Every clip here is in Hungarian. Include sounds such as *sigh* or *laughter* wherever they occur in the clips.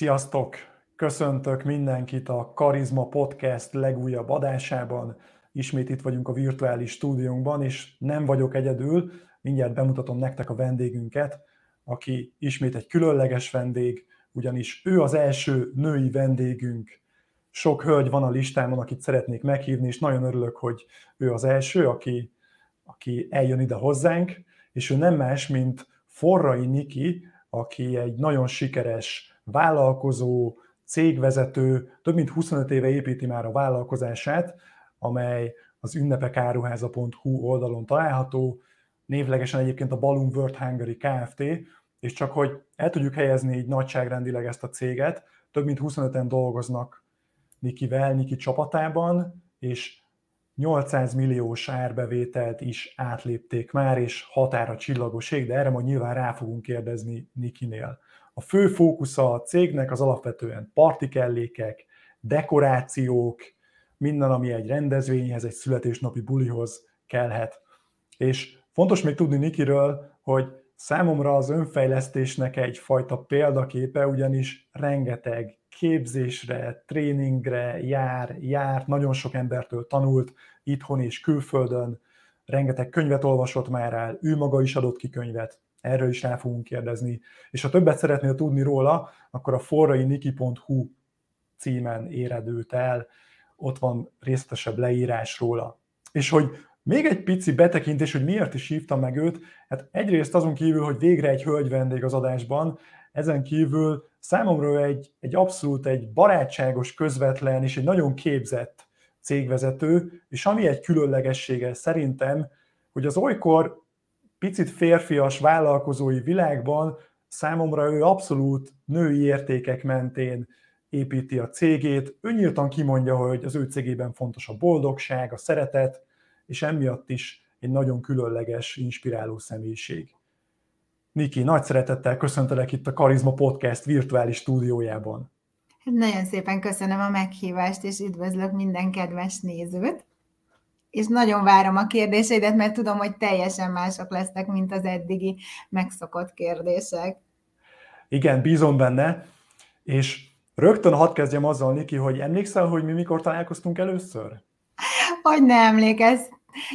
Sziasztok! Köszöntök mindenkit a Karizma Podcast legújabb adásában. Ismét itt vagyunk a virtuális stúdiónkban, és nem vagyok egyedül. Mindjárt bemutatom nektek a vendégünket, aki ismét egy különleges vendég, ugyanis ő az első női vendégünk. Sok hölgy van a listámon, akit szeretnék meghívni, és nagyon örülök, hogy ő az első, aki, aki eljön ide hozzánk, és ő nem más, mint Forrai Niki, aki egy nagyon sikeres vállalkozó, cégvezető, több mint 25 éve építi már a vállalkozását, amely az ünnepekáruháza.hu oldalon található, névlegesen egyébként a Balloon World Hungary Kft., és csak hogy el tudjuk helyezni így nagyságrendileg ezt a céget, több mint 25-en dolgoznak Nikivel, Niki csapatában, és 800 milliós árbevételt is átlépték már, és határa csillagoség, de erre majd nyilván rá fogunk kérdezni Nikinél. A fő fókusza a cégnek az alapvetően partikellékek, dekorációk, minden, ami egy rendezvényhez, egy születésnapi bulihoz kellhet. És fontos még tudni Nikiről, hogy számomra az önfejlesztésnek egyfajta példaképe, ugyanis rengeteg képzésre, tréningre jár, járt, nagyon sok embertől tanult, itthon és külföldön, rengeteg könyvet olvasott már el, ő maga is adott ki könyvet, erről is rá fogunk kérdezni. És ha többet szeretnél tudni róla, akkor a forrainiki.hu címen éred őt el, ott van részletesebb leírás róla. És hogy még egy pici betekintés, hogy miért is hívtam meg őt, hát egyrészt azon kívül, hogy végre egy hölgy vendég az adásban, ezen kívül számomra egy, egy abszolút egy barátságos, közvetlen és egy nagyon képzett cégvezető, és ami egy különlegessége szerintem, hogy az olykor picit férfias vállalkozói világban számomra ő abszolút női értékek mentén építi a cégét. Ő nyíltan kimondja, hogy az ő cégében fontos a boldogság, a szeretet, és emiatt is egy nagyon különleges, inspiráló személyiség. Niki, nagy szeretettel köszöntelek itt a Karizma Podcast virtuális stúdiójában. Nagyon szépen köszönöm a meghívást, és üdvözlök minden kedves nézőt. És nagyon várom a kérdéseidet, mert tudom, hogy teljesen mások lesznek, mint az eddigi megszokott kérdések. Igen, bízom benne. És rögtön hadd kezdjem azzal, Niki, hogy emlékszel, hogy mi mikor találkoztunk először? Hogy ne emlékezz,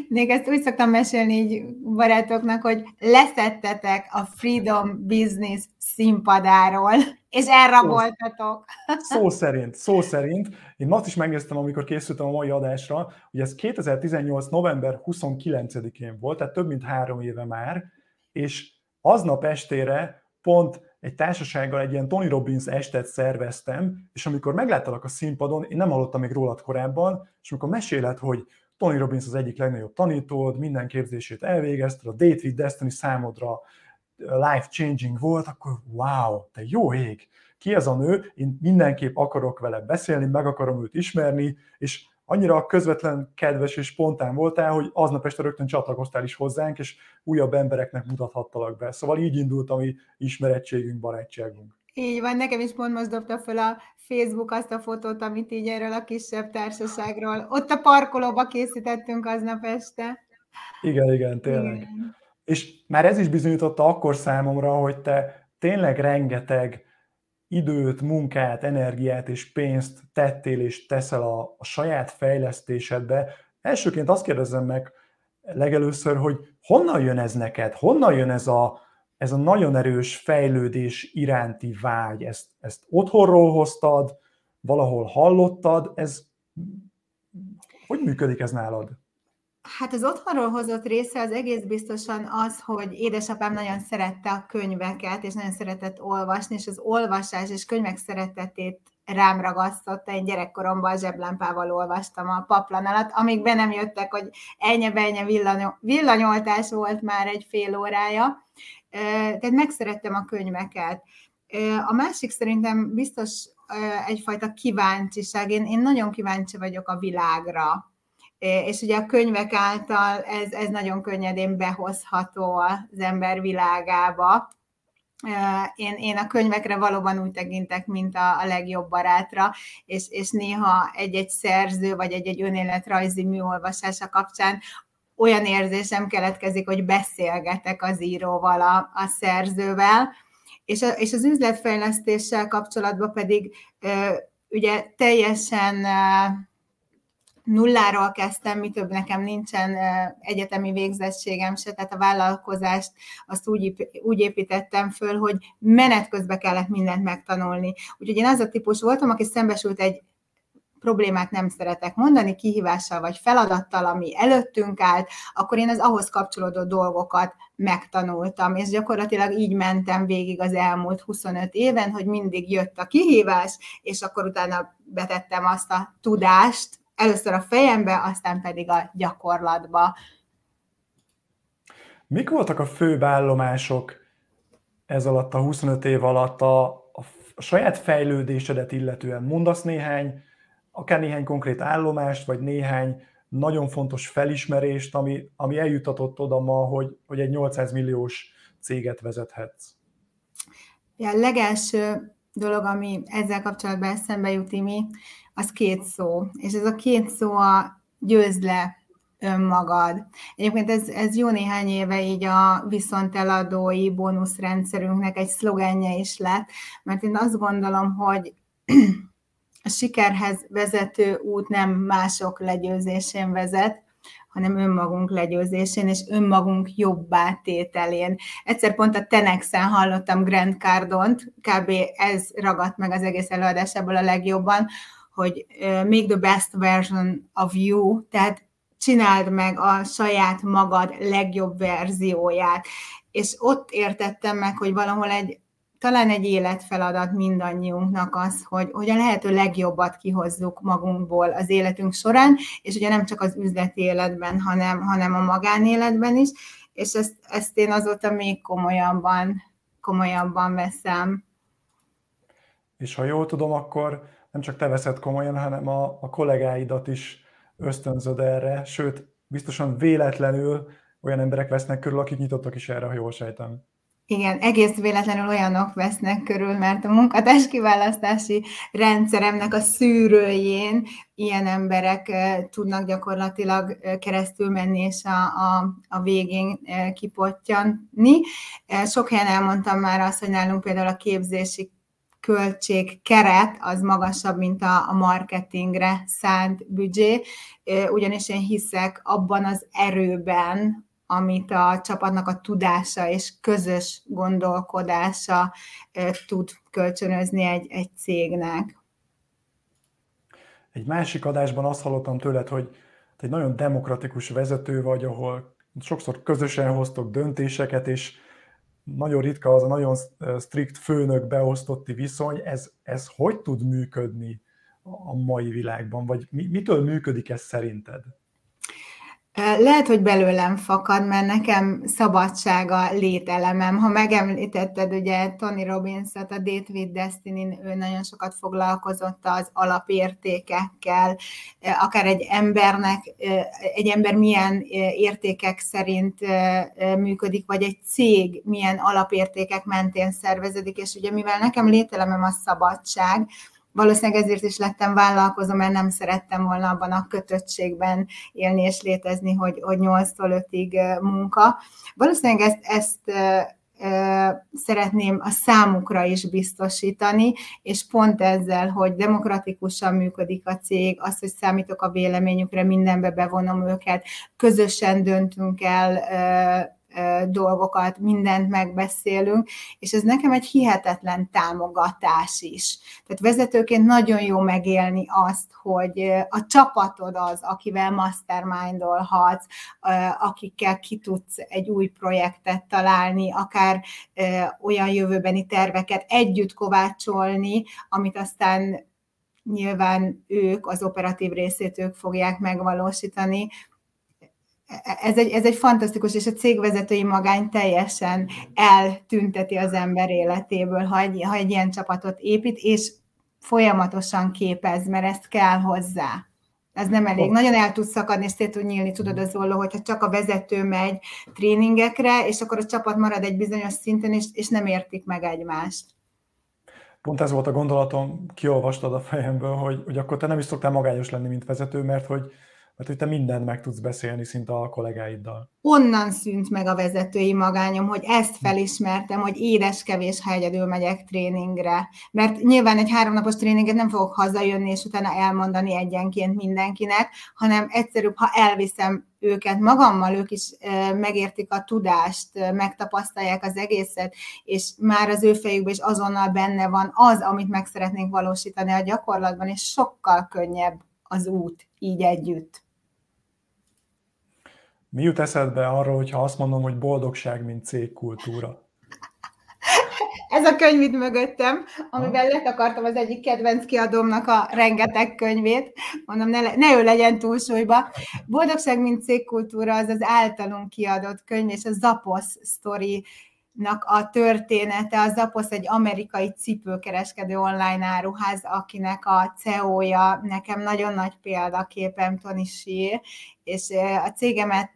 még ezt úgy szoktam mesélni így barátoknak, hogy leszettetek a Freedom Business színpadáról, és elraboltatok. Szó, szó szerint, szó szerint. Én azt is megnéztem, amikor készültem a mai adásra, hogy ez 2018. november 29-én volt, tehát több mint három éve már, és aznap estére pont egy társasággal egy ilyen Tony Robbins estet szerveztem, és amikor megláttalak a színpadon, én nem hallottam még rólad korábban, és amikor meséled, hogy Tony Robbins az egyik legnagyobb tanítód, minden képzését elvégezted, a Date with Destiny számodra life changing volt, akkor wow, te jó ég, ki ez a nő, én mindenképp akarok vele beszélni, meg akarom őt ismerni, és annyira közvetlen, kedves és spontán voltál, hogy aznap este rögtön csatlakoztál is hozzánk, és újabb embereknek mutathattalak be. Szóval így indult a mi ismerettségünk, barátságunk. Így van, nekem is pont most dobta fel a Facebook azt a fotót, amit így erről a kisebb társaságról. Ott a parkolóba készítettünk aznap este. Igen, igen, tényleg. Igen. És már ez is bizonyította akkor számomra, hogy te tényleg rengeteg időt, munkát, energiát és pénzt tettél és teszel a, a saját fejlesztésedbe. Elsőként azt kérdezem meg legelőször, hogy honnan jön ez neked? Honnan jön ez a, ez a nagyon erős fejlődés iránti vágy, ezt, ezt otthonról hoztad, valahol hallottad, ez hogy működik ez nálad? Hát az otthonról hozott része az egész biztosan az, hogy édesapám nagyon szerette a könyveket, és nagyon szeretett olvasni, és az olvasás és könyvek szeretetét rám ragasztotta. Én gyerekkoromban a zseblámpával olvastam a paplan alatt, amíg be nem jöttek, hogy ennyi-benye villanyoltás volt már egy fél órája, tehát megszerettem a könyveket. A másik szerintem biztos egyfajta kíváncsiság. Én, én nagyon kíváncsi vagyok a világra, és ugye a könyvek által ez, ez nagyon könnyedén behozható az ember világába. Én, én a könyvekre valóban úgy tekintek, mint a, a legjobb barátra, és, és néha egy-egy szerző, vagy egy-egy önéletrajzi műolvasása kapcsán olyan érzésem keletkezik, hogy beszélgetek az íróval, a, a szerzővel, És, a, és az üzletfejlesztéssel kapcsolatban pedig ugye teljesen nulláról kezdtem, mi több nekem nincsen egyetemi végzettségem se, tehát a vállalkozást azt úgy, úgy építettem föl, hogy menet közben kellett mindent megtanulni. Úgyhogy én az a típus voltam, aki szembesült egy problémát nem szeretek mondani, kihívással vagy feladattal, ami előttünk állt, akkor én az ahhoz kapcsolódó dolgokat megtanultam, és gyakorlatilag így mentem végig az elmúlt 25 éven, hogy mindig jött a kihívás, és akkor utána betettem azt a tudást, először a fejembe, aztán pedig a gyakorlatba. Mik voltak a fő állomások ez alatt a 25 év alatt a, a, saját fejlődésedet illetően? Mondasz néhány, akár néhány konkrét állomást, vagy néhány nagyon fontos felismerést, ami, ami eljutatott oda ma, hogy, hogy egy 800 milliós céget vezethetsz? Ja, a legelső dolog, ami ezzel kapcsolatban eszembe jut, Imi, az két szó. És ez a két szó a győzd le önmagad. Egyébként ez, ez jó néhány éve így a viszonteladói bónuszrendszerünknek egy szlogenje is lett, mert én azt gondolom, hogy *clears throat* a sikerhez vezető út nem mások legyőzésén vezet, hanem önmagunk legyőzésén és önmagunk jobbá tételén. Egyszer pont a Tenexen hallottam Grant Cardont, kb. ez ragadt meg az egész előadásából a legjobban, hogy make the best version of you, tehát csináld meg a saját magad legjobb verzióját. És ott értettem meg, hogy valahol egy talán egy életfeladat mindannyiunknak az, hogy, hogy a lehető legjobbat kihozzuk magunkból az életünk során, és ugye nem csak az üzleti életben, hanem, hanem a magánéletben is, és ezt, ezt én azóta még komolyabban, komolyabban veszem. És ha jól tudom, akkor nem csak te veszed komolyan, hanem a, a kollégáidat is ösztönzöd erre, sőt, biztosan véletlenül olyan emberek vesznek körül, akik nyitottak is erre, ha jól sejtem. Igen, egész véletlenül olyanok vesznek körül, mert a munkatárs kiválasztási rendszeremnek a szűrőjén ilyen emberek tudnak gyakorlatilag keresztül menni és a, a, a végén kipottyanni. Sok helyen elmondtam már azt, hogy nálunk például a képzési költség keret az magasabb, mint a, a marketingre szánt büdzsé, ugyanis én hiszek abban az erőben, amit a csapatnak a tudása és közös gondolkodása tud kölcsönözni egy, egy cégnek. Egy másik adásban azt hallottam tőled, hogy te egy nagyon demokratikus vezető vagy, ahol sokszor közösen hoztok döntéseket, és nagyon ritka az a nagyon strikt főnök beosztotti viszony. Ez, ez hogy tud működni a mai világban, vagy mitől működik ez szerinted? Lehet, hogy belőlem fakad, mert nekem szabadsága lételemem. Ha megemlítetted ugye Tony Robbins-ot, a Date with destiny ő nagyon sokat foglalkozott az alapértékekkel, akár egy embernek, egy ember milyen értékek szerint működik, vagy egy cég milyen alapértékek mentén szerveződik, és ugye mivel nekem lételemem a szabadság, valószínűleg ezért is lettem vállalkozó, mert nem szerettem volna abban a kötöttségben élni és létezni, hogy, hogy 8-tól 5-ig munka. Valószínűleg ezt, ezt szeretném a számukra is biztosítani, és pont ezzel, hogy demokratikusan működik a cég, az, hogy számítok a véleményükre, mindenbe bevonom őket, közösen döntünk el dolgokat, mindent megbeszélünk, és ez nekem egy hihetetlen támogatás is. Tehát vezetőként nagyon jó megélni azt, hogy a csapatod az, akivel mastermindolhatsz, akikkel ki tudsz egy új projektet találni, akár olyan jövőbeni terveket együtt kovácsolni, amit aztán nyilván ők, az operatív részét ők fogják megvalósítani, ez egy, ez egy fantasztikus, és a cégvezetői magány teljesen eltünteti az ember életéből, ha egy, ha egy ilyen csapatot épít, és folyamatosan képez, mert ezt kell hozzá. Ez nem elég. Nagyon el tud szakadni, és szét tud nyílni, tudod az olló, hogyha csak a vezető megy tréningekre, és akkor a csapat marad egy bizonyos szinten, és, és nem értik meg egymást. Pont ez volt a gondolatom, kiolvastad a fejemből, hogy, hogy akkor te nem is szoktál magányos lenni, mint vezető, mert hogy mert hogy te mindent meg tudsz beszélni szinte a kollégáiddal. Onnan szűnt meg a vezetői magányom, hogy ezt felismertem, hogy édes kevés, ha egyedül megyek tréningre. Mert nyilván egy háromnapos tréninget nem fogok hazajönni, és utána elmondani egyenként mindenkinek, hanem egyszerűbb, ha elviszem őket magammal, ők is megértik a tudást, megtapasztalják az egészet, és már az ő fejükben is azonnal benne van az, amit meg szeretnénk valósítani a gyakorlatban, és sokkal könnyebb az út így együtt. Mi jut eszedbe arra, hogyha azt mondom, hogy boldogság, mint cégkultúra? Ez a könyv itt mögöttem, amivel letakartam az egyik kedvenc kiadómnak a rengeteg könyvét. Mondom, ne, ne ő legyen túlsúlyba. Boldogság, mint cégkultúra, az az általunk kiadott könyv, és a Zaposz sztori a története. A Zaposz egy amerikai cipőkereskedő online áruház, akinek a CEO-ja nekem nagyon nagy példaképem Tony Shea, és a cégemet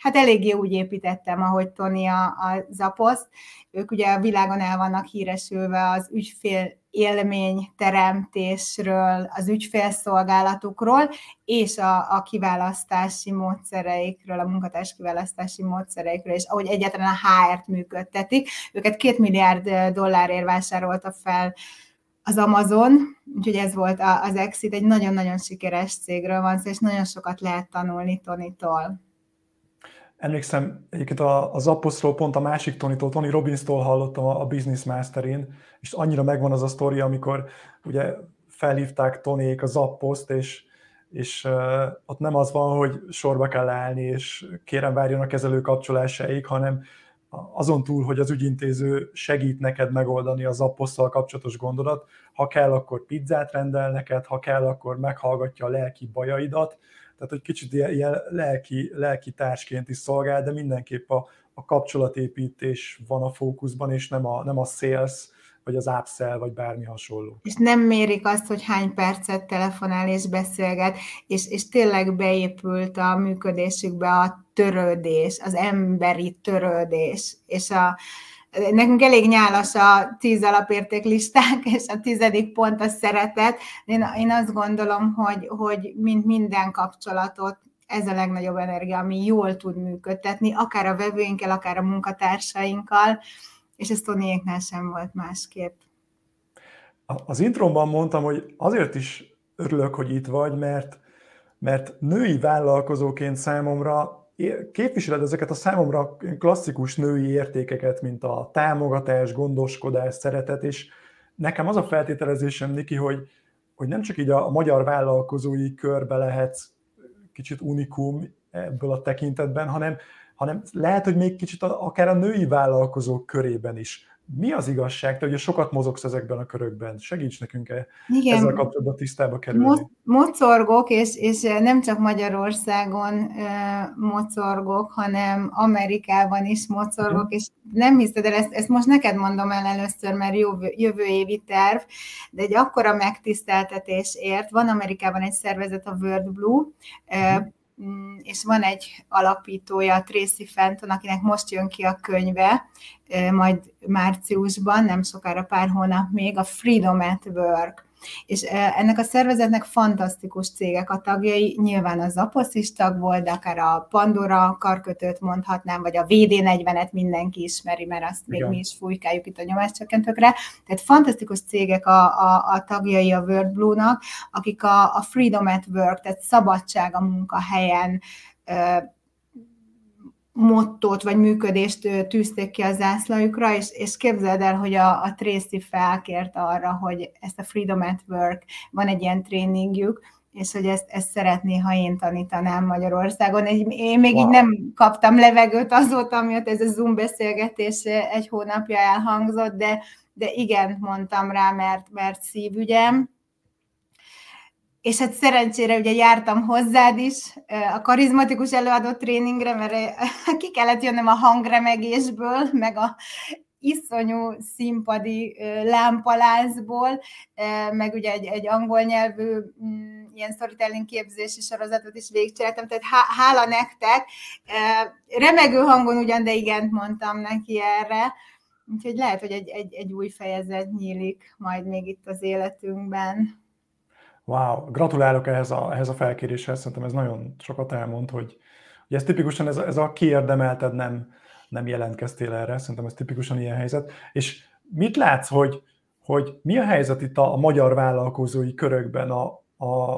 hát eléggé úgy építettem, ahogy Tony a, a Zaposzt. Ők ugye a világon el vannak híresülve az ügyfél élmény teremtésről, az ügyfélszolgálatukról, és a, a kiválasztási módszereikről, a munkatárs kiválasztási módszereikről, és ahogy egyáltalán a HR-t működtetik. Őket két milliárd dollárért vásárolta fel az Amazon, úgyhogy ez volt az Exit, egy nagyon-nagyon sikeres cégről van szó, és nagyon sokat lehet tanulni Tonitól. Emlékszem, egyébként az Apostról pont a másik Tonitól, Tony Robbins-tól hallottam a Business Masterin, és annyira megvan az a sztori, amikor ugye felhívták Tonék az Appost, és, és uh, ott nem az van, hogy sorba kell állni, és kérem várjon a kezelő kapcsolásaik, hanem azon túl, hogy az ügyintéző segít neked megoldani az apposztal kapcsolatos gondodat, ha kell, akkor pizzát rendel neked, ha kell, akkor meghallgatja a lelki bajaidat, tehát hogy kicsit ilyen, ilyen lelki, lelki társként is szolgál, de mindenképp a, a kapcsolatépítés van a fókuszban, és nem a, nem a sales, vagy az upsell, vagy bármi hasonló. És nem mérik azt, hogy hány percet telefonál és beszélget, és, és tényleg beépült a működésükbe a törődés, az emberi törődés, és a, nekünk elég nyálas a tíz alapérték listák, és a tizedik pont a szeretet. Én, én azt gondolom, hogy, hogy mint minden kapcsolatot, ez a legnagyobb energia, ami jól tud működtetni, akár a vevőinkkel, akár a munkatársainkkal, és ez Tonyéknál sem volt másképp. Az intromban mondtam, hogy azért is örülök, hogy itt vagy, mert, mert női vállalkozóként számomra képviseled ezeket a számomra klasszikus női értékeket, mint a támogatás, gondoskodás, szeretet, és nekem az a feltételezésem, Niki, hogy, hogy nem csak így a, magyar vállalkozói körbe lehetsz kicsit unikum ebből a tekintetben, hanem, hanem lehet, hogy még kicsit a, akár a női vállalkozók körében is mi az igazság? Te ugye sokat mozogsz ezekben a körökben. Segíts nekünk -e Igen. ezzel kapcsolatban tisztába kerülni. Mo- mocorgok, és, és nem csak Magyarországon uh, mocorgok, hanem Amerikában is mocorgok, uh-huh. és nem hiszed el, ezt, ezt most neked mondom el először, mert jövő, jövő évi terv, de egy akkora megtiszteltetés ért. Van Amerikában egy szervezet, a World Blue, Mm, és van egy alapítója, Tracy Fenton, akinek most jön ki a könyve, majd márciusban, nem sokára pár hónap még, a Freedom at Work. És ennek a szervezetnek fantasztikus cégek a tagjai, nyilván az Zaposz is tag volt, de akár a Pandora karkötőt mondhatnám, vagy a VD40-et mindenki ismeri, mert azt Igen. még mi is fújkáljuk itt a nyomáscsökkentőkre. Tehát fantasztikus cégek a, a, a tagjai a WordBlue-nak, akik a, a Freedom at Work, tehát szabadság a munkahelyen, mottót vagy működést tűzték ki a zászlajukra, és, és képzeld el, hogy a, a Tracy felkért arra, hogy ezt a Freedom at Work, van egy ilyen tréningjük, és hogy ezt, ezt szeretné, ha én tanítanám Magyarországon. Én még wow. így nem kaptam levegőt azóta, amiatt ez a Zoom beszélgetés egy hónapja elhangzott, de, de igen, mondtam rá, mert, mert szívügyem, és hát szerencsére ugye jártam hozzád is a karizmatikus előadó tréningre, mert *laughs* ki kellett jönnöm a hangremegésből, meg a iszonyú színpadi lámpalázból, meg ugye egy, egy angol nyelvű mm, ilyen storytelling képzési sorozatot is végigcsináltam, tehát hála nektek. Remegő hangon ugyan, de igent mondtam neki erre, úgyhogy lehet, hogy egy, egy, egy új fejezet nyílik majd még itt az életünkben. Wow, gratulálok ehhez a, ehhez a felkéréshez, szerintem ez nagyon sokat elmond, hogy, hogy ez tipikusan ez, ez a kiérdemelted nem, nem jelentkeztél erre, szerintem ez tipikusan ilyen helyzet. És mit látsz, hogy, hogy mi a helyzet itt a, a magyar vállalkozói körökben, a, a,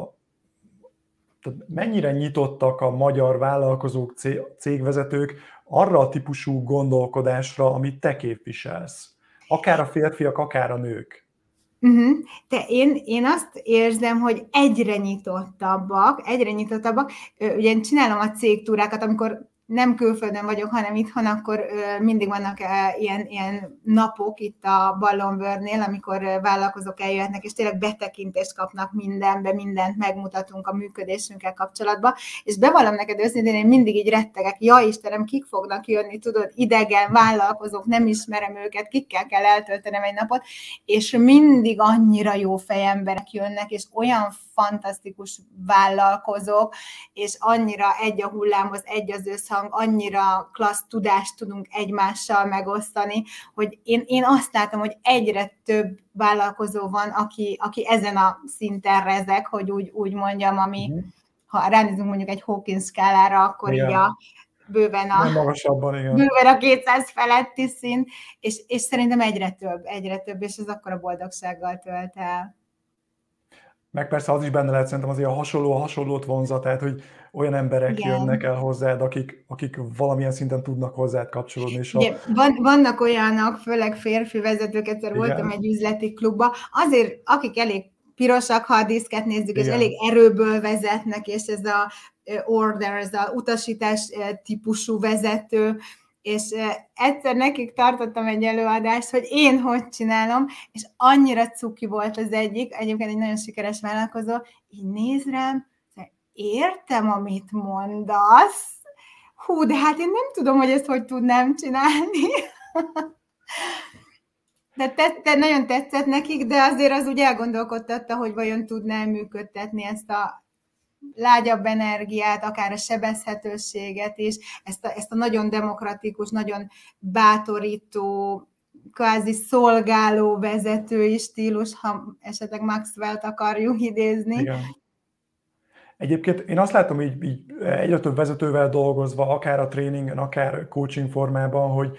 tehát mennyire nyitottak a magyar vállalkozók, cégvezetők arra a típusú gondolkodásra, amit te képviselsz? Akár a férfiak, akár a nők. Uh-huh. De én, én azt érzem, hogy egyre nyitottabbak, egyre nyitottabbak. Ugye én csinálom a cégtúrákat, amikor nem külföldön vagyok, hanem itthon, akkor mindig vannak ilyen, ilyen napok itt a Ballonvörnél, amikor vállalkozók eljöhetnek, és tényleg betekintést kapnak mindenbe, mindent megmutatunk a működésünkkel kapcsolatban, és bevallom neked őszintén, én mindig így rettegek, ja Istenem, kik fognak jönni, tudod, idegen vállalkozók, nem ismerem őket, kikkel kell eltöltenem egy napot, és mindig annyira jó fejemberek jönnek, és olyan fantasztikus vállalkozók, és annyira egy a hullámhoz, egy az összhang, annyira klassz tudást tudunk egymással megosztani, hogy én, én azt látom, hogy egyre több vállalkozó van, aki, aki ezen a szinten rezek, hogy úgy, úgy mondjam, ami, uh-huh. ha ránézünk mondjuk egy Hawkins skálára, akkor igen. így a bőven a, magasabban, igen. bőven a 200 feletti szint, és, és szerintem egyre több, egyre több, és ez akkor a boldogsággal tölt el. Meg persze az is benne lehet szerintem azért a hasonló a hasonlót vonza, tehát hogy olyan emberek Igen. jönnek el hozzád, akik, akik valamilyen szinten tudnak hozzád kapcsolódni. És a... van, vannak olyanok, főleg férfi vezetők, egyszer Igen. voltam egy üzleti klubba, azért akik elég pirosak, ha a diszket nézzük, Igen. és elég erőből vezetnek, és ez a order, ez a utasítás típusú vezető, és egyszer nekik tartottam egy előadást, hogy én hogy csinálom, és annyira cuki volt az egyik, egyébként egy nagyon sikeres vállalkozó, így néz rám, értem, amit mondasz, hú, de hát én nem tudom, hogy ezt hogy tudnám csinálni. *laughs* De te, te nagyon tetszett nekik, de azért az úgy elgondolkodtatta, hogy vajon tudná működtetni ezt a, lágyabb energiát, akár a sebezhetőséget is, ezt a, ezt a nagyon demokratikus, nagyon bátorító, kvázi szolgáló vezetői stílus, ha esetleg Maxwell-t akarjuk idézni. Igen. Egyébként én azt látom így, így egyre több vezetővel dolgozva, akár a tréningen, akár coaching formában, hogy,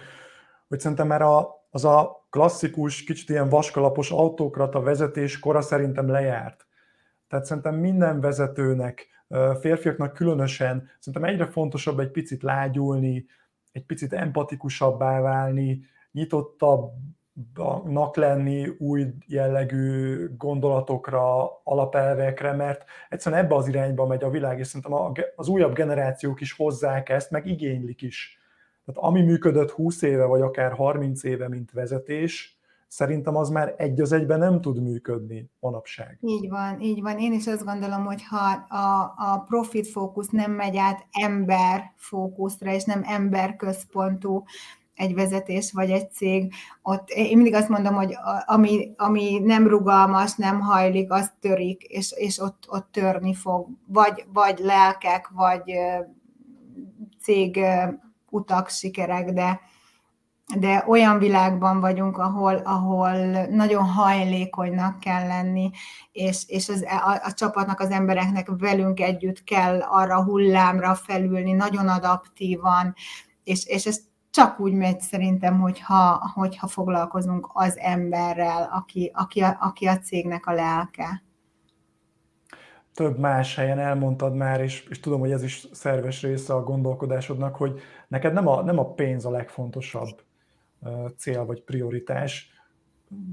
hogy szerintem már a, az a klasszikus, kicsit ilyen vaskalapos autókrata vezetés kora szerintem lejárt. Tehát szerintem minden vezetőnek, férfiaknak különösen, szerintem egyre fontosabb egy picit lágyulni, egy picit empatikusabbá válni, nyitottabbnak lenni új jellegű gondolatokra, alapelvekre, mert egyszerűen ebbe az irányba megy a világ, és szerintem az újabb generációk is hozzák ezt, meg igénylik is. Tehát ami működött 20 éve, vagy akár 30 éve, mint vezetés, szerintem az már egy az egyben nem tud működni manapság. Így van, így van. Én is azt gondolom, hogy ha a, a profit fókusz nem megy át ember fókuszra, és nem ember központú egy vezetés vagy egy cég, ott én mindig azt mondom, hogy ami, ami nem rugalmas, nem hajlik, az törik, és, és ott, ott törni fog. Vagy, vagy lelkek, vagy cég utak, sikerek, de, de olyan világban vagyunk, ahol, ahol nagyon hajlékonynak kell lenni, és, és az, a, a csapatnak, az embereknek velünk együtt kell arra hullámra felülni, nagyon adaptívan, és, és ez csak úgy megy szerintem, hogyha, hogyha foglalkozunk az emberrel, aki, aki, a, aki a cégnek a lelke. Több más helyen elmondtad már, és, és tudom, hogy ez is szerves része a gondolkodásodnak, hogy neked nem a, nem a pénz a legfontosabb, cél vagy prioritás,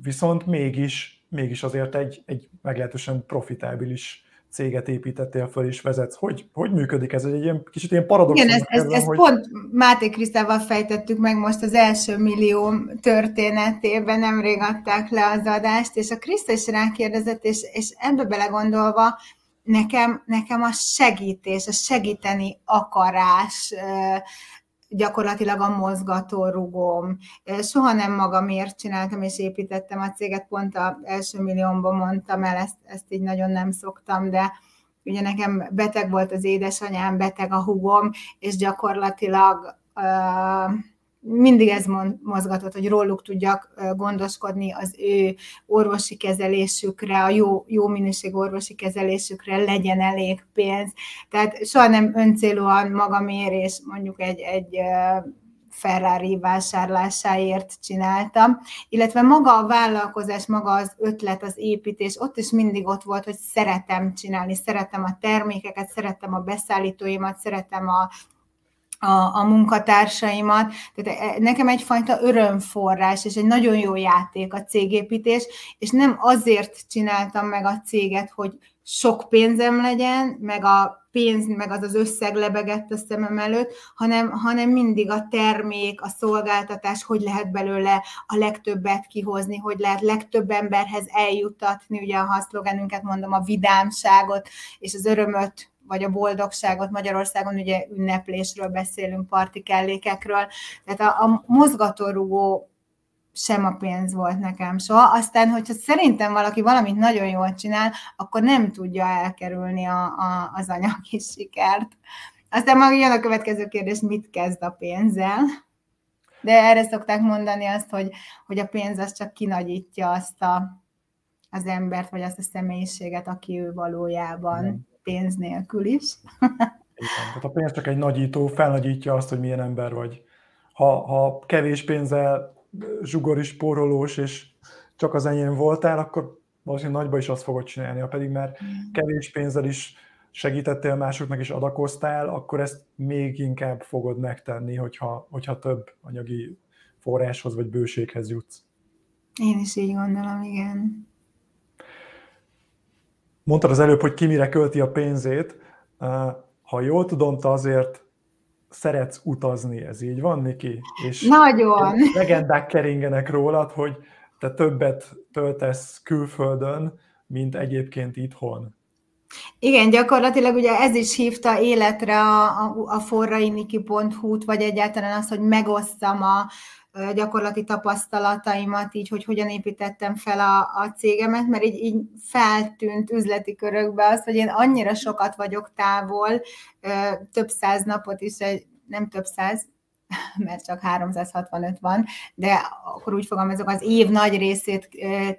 viszont mégis, mégis azért egy, egy meglehetősen profitábilis céget építettél föl és vezetsz. Hogy, hogy működik ez? Egy ilyen kicsit ilyen paradox. Igen, ezt, ezt, ezt hogy... pont Máté Krisztával fejtettük meg most az első millió történetében, nemrég adták le az adást, és a Kriszta is rákérdezett, és, és ebbe belegondolva, nekem, nekem a segítés, a segíteni akarás, gyakorlatilag a mozgatórugóm. Soha nem magamért csináltam és építettem a céget, pont az első milliómban mondtam el, ezt, ezt így nagyon nem szoktam, de ugye nekem beteg volt az édesanyám, beteg a hugom, és gyakorlatilag uh, mindig ez mozgatott, hogy róluk tudjak gondoskodni az ő orvosi kezelésükre, a jó, jó minőség orvosi kezelésükre legyen elég pénz. Tehát soha nem öncélúan magamért és mondjuk egy, egy Ferrari vásárlásáért csináltam, illetve maga a vállalkozás, maga az ötlet, az építés, ott is mindig ott volt, hogy szeretem csinálni, szeretem a termékeket, szeretem a beszállítóimat, szeretem a, a, a munkatársaimat. Tehát e, nekem egyfajta örömforrás, és egy nagyon jó játék a cégépítés, és nem azért csináltam meg a céget, hogy sok pénzem legyen, meg a pénz, meg az az összeg lebegett a szemem előtt, hanem, hanem mindig a termék, a szolgáltatás, hogy lehet belőle a legtöbbet kihozni, hogy lehet legtöbb emberhez eljutatni, ugye a szlogenünket mondom, a vidámságot és az örömöt vagy a boldogságot Magyarországon, ugye ünneplésről beszélünk, partikellékekről, tehát a, a mozgatórugó sem a pénz volt nekem soha. Aztán, hogyha szerintem valaki valamit nagyon jól csinál, akkor nem tudja elkerülni a, a, az anyagi *laughs* sikert. Aztán majd jön a következő kérdés, mit kezd a pénzzel? De erre szokták mondani azt, hogy, hogy a pénz az csak kinagyítja azt a, az embert, vagy azt a személyiséget, aki ő valójában pénz nélkül is. Igen, tehát a pénz csak egy nagyító, felnagyítja azt, hogy milyen ember vagy. Ha, ha kevés pénzzel zsugori spórolós, és csak az enyém voltál, akkor valószínűleg nagyba is azt fogod csinálni, ha pedig már kevés pénzzel is segítettél másoknak is adakoztál, akkor ezt még inkább fogod megtenni, hogyha, hogyha több anyagi forráshoz vagy bőséghez jutsz. Én is így gondolom, igen. Mondtad az előbb, hogy ki mire költi a pénzét. Ha jól tudom, te azért szeretsz utazni, ez így van, Niki? És Nagyon! Legendák keringenek rólad, hogy te többet töltesz külföldön, mint egyébként itthon. Igen, gyakorlatilag ugye ez is hívta életre a, a, a forrainiki.hu-t, vagy egyáltalán az, hogy megosztam a, gyakorlati tapasztalataimat, így, hogy hogyan építettem fel a, a cégemet, mert így, így feltűnt üzleti körökbe az, hogy én annyira sokat vagyok távol, több száz napot is, nem több száz, *laughs* mert csak 365 van, de akkor úgy fogalmazok, az év nagy részét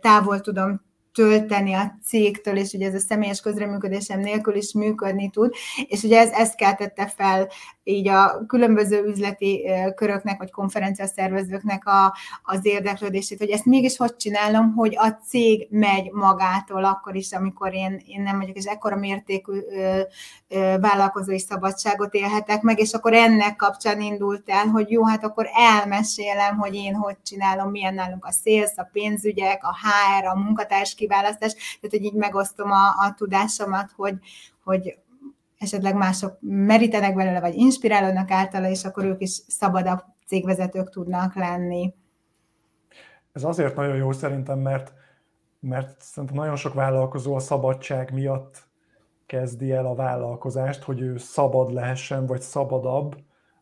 távol tudom tölteni a cégtől, és ugye ez a személyes közreműködésem nélkül is működni tud, és ugye ez, ezt keltette fel így a különböző üzleti köröknek, vagy konferenciaszervezőknek a, az érdeklődését, hogy ezt mégis hogy csinálom, hogy a cég megy magától akkor is, amikor én, én nem vagyok, és ekkora mértékű ö, ö, vállalkozói szabadságot élhetek meg, és akkor ennek kapcsán indult el, hogy jó, hát akkor elmesélem, hogy én hogy csinálom, milyen nálunk a sales, a pénzügyek, a HR, a munkatárs kiválasztás, tehát hogy így megosztom a, a tudásomat, hogy, hogy esetleg mások merítenek belőle, vagy inspirálódnak általa, és akkor ők is szabadabb cégvezetők tudnak lenni. Ez azért nagyon jó szerintem, mert, mert szerintem nagyon sok vállalkozó a szabadság miatt kezdi el a vállalkozást, hogy ő szabad lehessen, vagy szabadabb,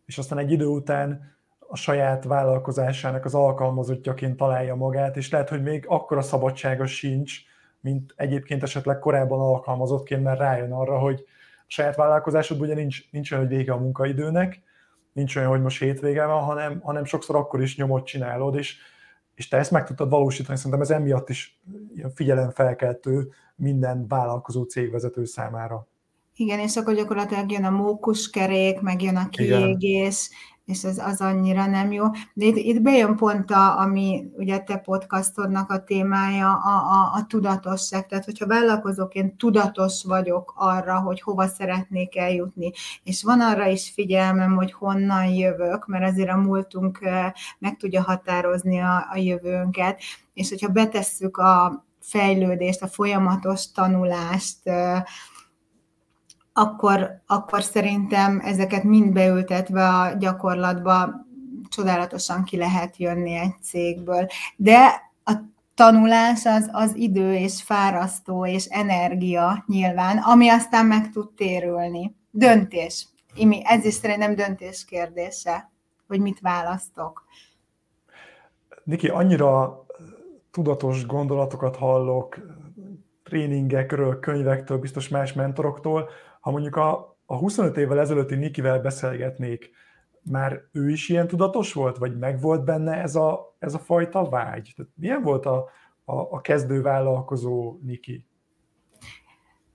és aztán egy idő után a saját vállalkozásának az alkalmazottjaként találja magát, és lehet, hogy még akkora szabadsága sincs, mint egyébként esetleg korábban alkalmazottként, mert rájön arra, hogy a saját vállalkozásod ugye nincs, nincs olyan, hogy vége a munkaidőnek, nincs olyan, hogy most hétvége van, hanem, hanem sokszor akkor is nyomot csinálod, és, és te ezt meg tudtad valósítani. Szerintem ez emiatt is figyelemfelkeltő minden vállalkozó cégvezető számára. Igen, és akkor gyakorlatilag jön a mókuskerék, meg jön a kiégés, és ez az annyira nem jó. De itt, itt bejön pont, a, ami ugye te podcastodnak a témája, a, a, a tudatosság. Tehát, hogyha vállalkozóként tudatos vagyok arra, hogy hova szeretnék eljutni, és van arra is figyelmem, hogy honnan jövök, mert azért a múltunk meg tudja határozni a, a jövőnket, és hogyha betesszük a fejlődést, a folyamatos tanulást, akkor, akkor szerintem ezeket mind beültetve a gyakorlatba csodálatosan ki lehet jönni egy cégből. De a tanulás az, az idő és fárasztó és energia nyilván, ami aztán meg tud térülni. Döntés. Imi, ez is szerintem döntés kérdése, hogy mit választok. Niki, annyira tudatos gondolatokat hallok tréningekről, könyvektől, biztos más mentoroktól, ha mondjuk a, a 25 évvel ezelőtti Nikivel beszélgetnék, már ő is ilyen tudatos volt, vagy megvolt benne ez a, ez a fajta vágy? Tehát milyen volt a, a, a kezdővállalkozó Niki?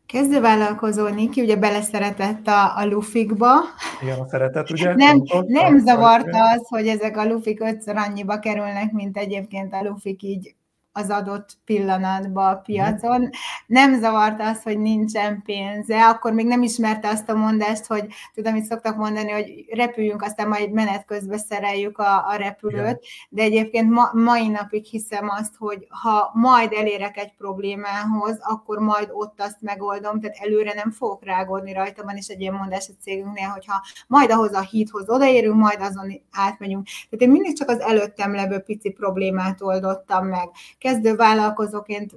Kezdővállalkozó Niki ugye beleszeretett a, a lufikba. Igen, a szeretet, ugye? Nem, nem zavarta az, hogy ezek a lufik ötször annyiba kerülnek, mint egyébként a lufik így az adott pillanatban a piacon. Nem zavarta az, hogy nincsen pénze, akkor még nem ismerte azt a mondást, hogy tudom, amit szoktak mondani, hogy repüljünk, aztán majd menet közben szereljük a, a repülőt, de egyébként ma, mai napig hiszem azt, hogy ha majd elérek egy problémához, akkor majd ott azt megoldom, tehát előre nem fogok rágódni rajta, van is egy ilyen mondás a cégünknél, hogyha majd ahhoz a híthoz odaérünk, majd azon átmegyünk. Tehát én mindig csak az előttem levő pici problémát oldottam meg kezdő vállalkozóként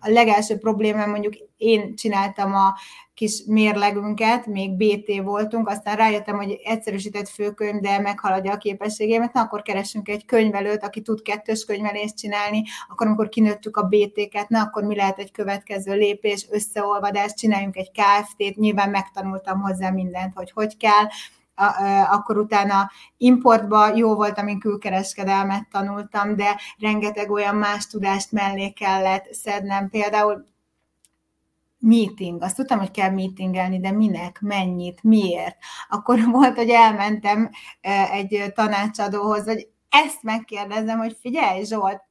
a legelső problémám mondjuk én csináltam a kis mérlegünket, még BT voltunk, aztán rájöttem, hogy egyszerűsített főkönyv, de meghaladja a képességémet, na akkor keresünk egy könyvelőt, aki tud kettős könyvelést csinálni, akkor amikor kinőttük a BT-ket, na akkor mi lehet egy következő lépés, összeolvadást, csináljunk egy KFT-t, nyilván megtanultam hozzá mindent, hogy hogy kell, akkor utána importba jó volt, amin külkereskedelmet tanultam, de rengeteg olyan más tudást mellé kellett szednem. Például meeting, azt tudtam, hogy kell meetingelni, de minek, mennyit, miért. Akkor *laughs* volt, hogy elmentem egy tanácsadóhoz, hogy ezt megkérdezem, hogy figyelj Zsolt,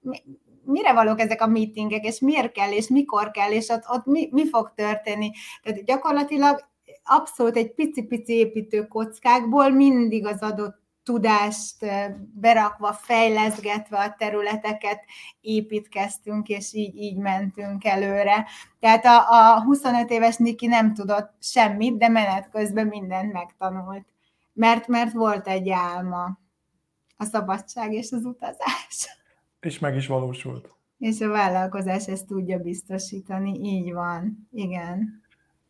mire valók ezek a meetingek, és miért kell, és mikor kell, és ott, ott mi, mi fog történni. Tehát gyakorlatilag abszolút egy pici-pici építő kockákból mindig az adott tudást berakva, fejleszgetve a területeket építkeztünk, és így, így mentünk előre. Tehát a, a 25 éves Niki nem tudott semmit, de menet közben mindent megtanult. Mert, mert volt egy álma, a szabadság és az utazás. És meg is valósult. És a vállalkozás ezt tudja biztosítani, így van, igen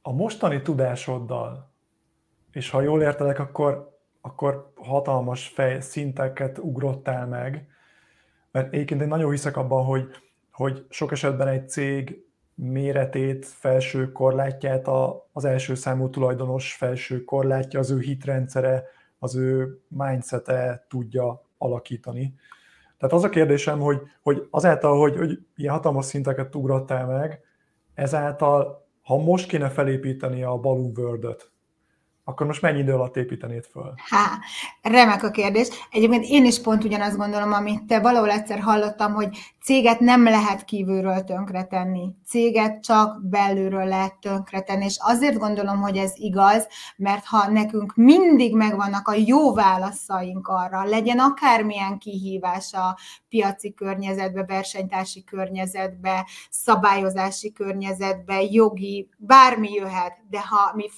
a mostani tudásoddal, és ha jól értelek, akkor, akkor hatalmas fej szinteket ugrottál meg, mert egyébként én nagyon hiszek abban, hogy, hogy sok esetben egy cég méretét, felső korlátját a, az első számú tulajdonos felső korlátja, az ő hitrendszere, az ő mindsete tudja alakítani. Tehát az a kérdésem, hogy, hogy azáltal, hogy, hogy ilyen hatalmas szinteket ugrottál meg, ezáltal ha most kéne felépíteni a Balloon world akkor most mennyi idő alatt építenéd föl? Há, remek a kérdés. Egyébként én is pont ugyanazt gondolom, amit te valahol egyszer hallottam, hogy céget nem lehet kívülről tönkretenni. Céget csak belülről lehet tönkretenni, és azért gondolom, hogy ez igaz, mert ha nekünk mindig megvannak a jó válaszaink arra, legyen akármilyen kihívás a piaci környezetbe, versenytársi környezetbe, szabályozási környezetbe, jogi, bármi jöhet, de ha mi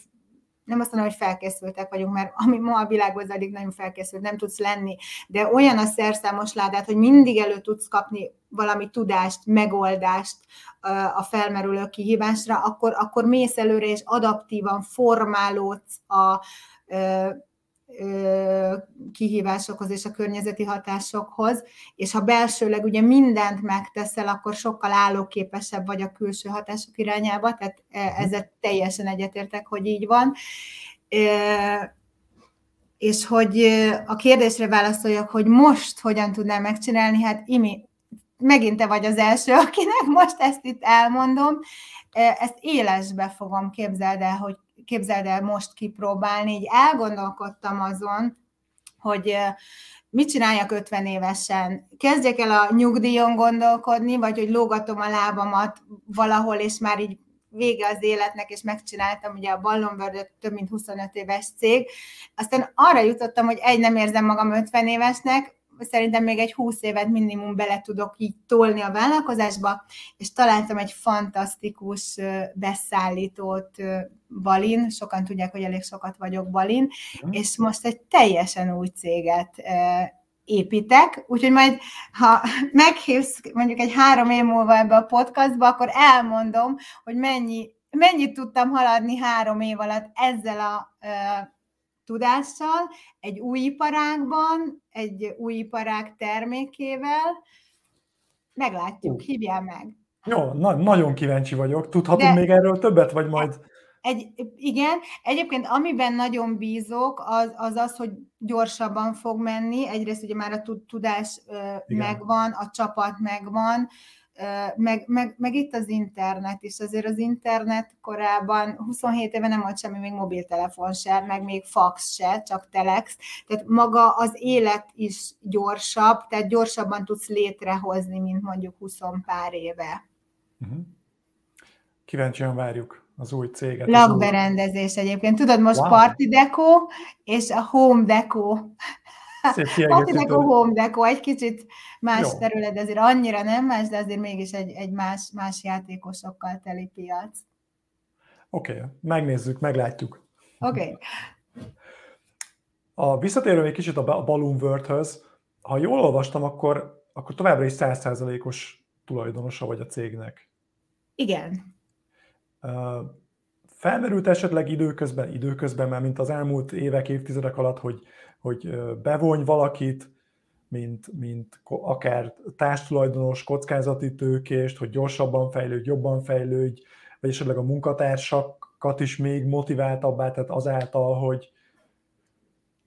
nem azt mondom, hogy felkészültek vagyunk, mert ami ma a világban addig nagyon felkészült, nem tudsz lenni, de olyan a szerszámos ládát, hogy mindig elő tudsz kapni valami tudást, megoldást a felmerülő kihívásra, akkor, akkor mész előre, és adaptívan formálódsz a kihívásokhoz és a környezeti hatásokhoz, és ha belsőleg ugye mindent megteszel, akkor sokkal állóképesebb vagy a külső hatások irányába, tehát mhm. ezzel teljesen egyetértek, hogy így van. És hogy a kérdésre válaszoljak, hogy most hogyan tudnám megcsinálni, hát Imi, megint te vagy az első, *laughs* akinek most ezt itt elmondom. Ezt élesbe fogom, képzeld el, hogy képzeld el most kipróbálni, így elgondolkodtam azon, hogy mit csináljak 50 évesen? Kezdjek el a nyugdíjon gondolkodni, vagy hogy lógatom a lábamat valahol, és már így vége az életnek, és megcsináltam ugye a Ballonbördöt, több mint 25 éves cég. Aztán arra jutottam, hogy egy, nem érzem magam 50 évesnek, szerintem még egy 20 évet minimum bele tudok így tolni a vállalkozásba, és találtam egy fantasztikus beszállítót Balin, sokan tudják, hogy elég sokat vagyok Balin, és most egy teljesen új céget építek, úgyhogy majd, ha *laughs* meghívsz mondjuk egy három év múlva ebbe a podcastba, akkor elmondom, hogy mennyi, mennyit tudtam haladni három év alatt ezzel a tudással, egy új iparágban, egy új iparág termékével. Meglátjuk, hívjál meg. Jó, na- nagyon kíváncsi vagyok. Tudhatunk De... még erről többet, vagy majd Egy, igen, egyébként amiben nagyon bízok, az, az az, hogy gyorsabban fog menni. Egyrészt ugye már a tudás igen. megvan, a csapat megvan, meg, meg, meg itt az internet is. Azért az internet korábban 27 éve nem volt semmi, még mobiltelefon se, meg még fax se, csak telex. Tehát maga az élet is gyorsabb, tehát gyorsabban tudsz létrehozni, mint mondjuk 20 pár éve. Uh-huh. Kíváncsian várjuk az új céget. Lakberendezés új... egyébként. Tudod, most wow. Party Deco és a Home Deco. Party Deco, Home Deco, egy kicsit más Jó. terület, de azért annyira nem más, de azért mégis egy, egy más, más játékosokkal teli piac. Oké, okay. megnézzük, meglátjuk. Oké. Okay. A visszatérő egy kicsit a Balloon World-höz, ha jól olvastam, akkor, akkor továbbra is százszázalékos tulajdonosa vagy a cégnek. Igen. Felmerült esetleg időközben, időközben, mert mint az elmúlt évek, évtizedek alatt, hogy, hogy bevonj valakit, mint, mint akár társtulajdonos, kockázati tőkést, hogy gyorsabban fejlődj, jobban fejlődj, vagy esetleg a munkatársakat is még motiváltabbá, tehát azáltal, hogy,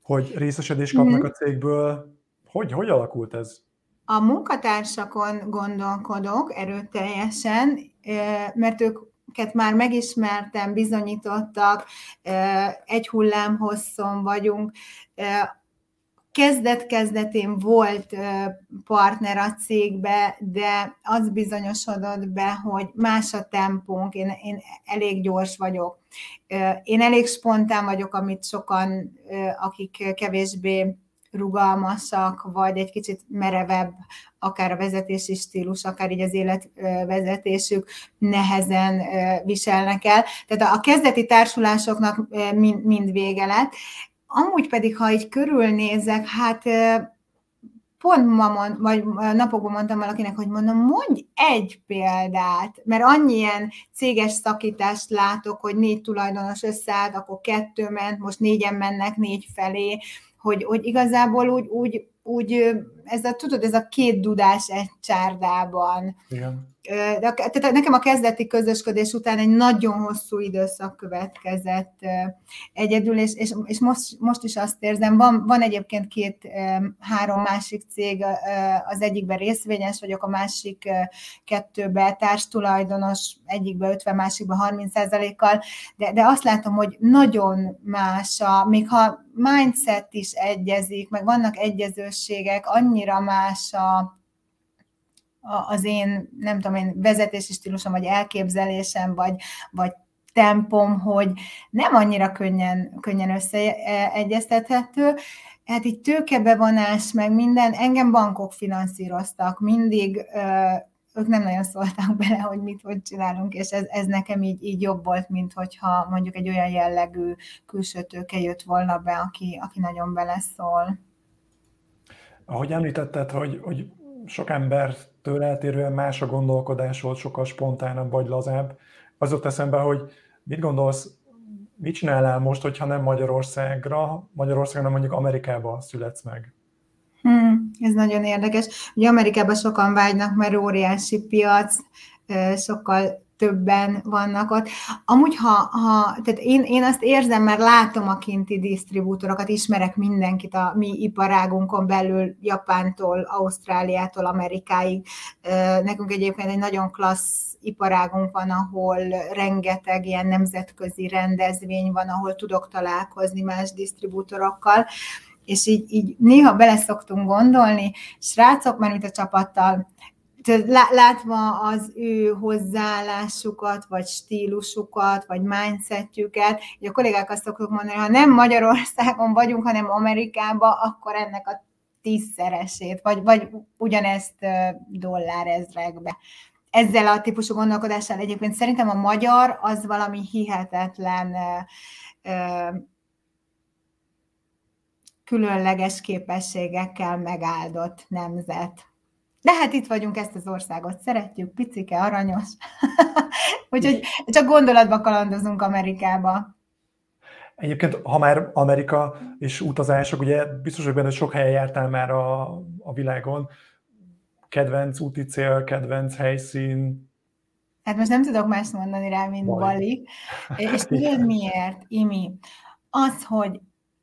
hogy részesedést kapnak mm-hmm. a cégből. Hogy, hogy alakult ez? A munkatársakon gondolkodok erőteljesen, mert ők akiket már megismertem, bizonyítottak, egy hullám hosszon vagyunk. Kezdet-kezdetén volt partner a cégbe, de az bizonyosodott be, hogy más a tempónk, én, én elég gyors vagyok. Én elég spontán vagyok, amit sokan, akik kevésbé rugalmasak, vagy egy kicsit merevebb, akár a vezetési stílus, akár így az életvezetésük nehezen viselnek el. Tehát a kezdeti társulásoknak mind, vége lett. Amúgy pedig, ha így körülnézek, hát pont ma mond, vagy napokban mondtam valakinek, hogy mondom, mondj egy példát, mert annyi ilyen céges szakítást látok, hogy négy tulajdonos összeállt, akkor kettő ment, most négyen mennek négy felé, hogy, hogy igazából úgy, úgy, úgy ez a, tudod, ez a két dudás egy csárdában. Igen. De, tehát nekem a kezdeti közösködés után egy nagyon hosszú időszak következett egyedül, és, és, és most, most is azt érzem, van, van egyébként két-három másik cég, az egyikben részvényes vagyok, a másik kettőben társtulajdonos, egyikben 50, másikben 30 kal de, de azt látom, hogy nagyon más, a, még ha mindset is egyezik, meg vannak egyezőségek, annyira más a, az én, nem tudom én, vezetési stílusom, vagy elképzelésem, vagy, vagy tempom, hogy nem annyira könnyen, könnyen összeegyeztethető. Hát így tőkebevonás, meg minden, engem bankok finanszíroztak, mindig ők nem nagyon szóltak bele, hogy mit, hogy csinálunk, és ez, ez nekem így, így jobb volt, mint hogyha mondjuk egy olyan jellegű külső tőke jött volna be, aki, aki nagyon beleszól. Ahogy említetted, hogy, hogy sok embertől eltérően más a gondolkodás volt, sokkal spontánabb vagy lazább. Az ott eszembe, hogy mit gondolsz, mit csinálnál most, hogyha nem Magyarországra, Magyarországon, mondjuk Amerikába születsz meg? Hmm, ez nagyon érdekes. Ugye Amerikában sokan vágynak, mert óriási piac, sokkal többen vannak ott. Amúgy, ha, ha tehát én, én azt érzem, mert látom a kinti disztribútorokat, ismerek mindenkit a mi iparágunkon belül, Japántól, Ausztráliától, Amerikáig. Nekünk egyébként egy nagyon klassz iparágunk van, ahol rengeteg ilyen nemzetközi rendezvény van, ahol tudok találkozni más disztribútorokkal, és így, így néha beleszoktunk gondolni, srácok, mert mint a csapattal, látva az ő hozzáállásukat, vagy stílusukat, vagy mindsetjüket, a kollégák azt szoktuk mondani, ha nem Magyarországon vagyunk, hanem Amerikában, akkor ennek a tízszeresét, vagy, vagy ugyanezt dollár ezrekbe. Ezzel a típusú gondolkodással egyébként szerintem a magyar az valami hihetetlen különleges képességekkel megáldott nemzet. De hát itt vagyunk, ezt az országot szeretjük, picike, aranyos. *laughs* Úgyhogy csak gondolatba kalandozunk Amerikába. Egyébként, ha már Amerika és utazások, ugye biztos, hogy benne sok helyen jártál már a, a világon. Kedvenc úti cél, kedvenc helyszín? Hát most nem tudok más mondani rá, mint Bali. Bali. *laughs* És tudod miért, Imi? Az, hogy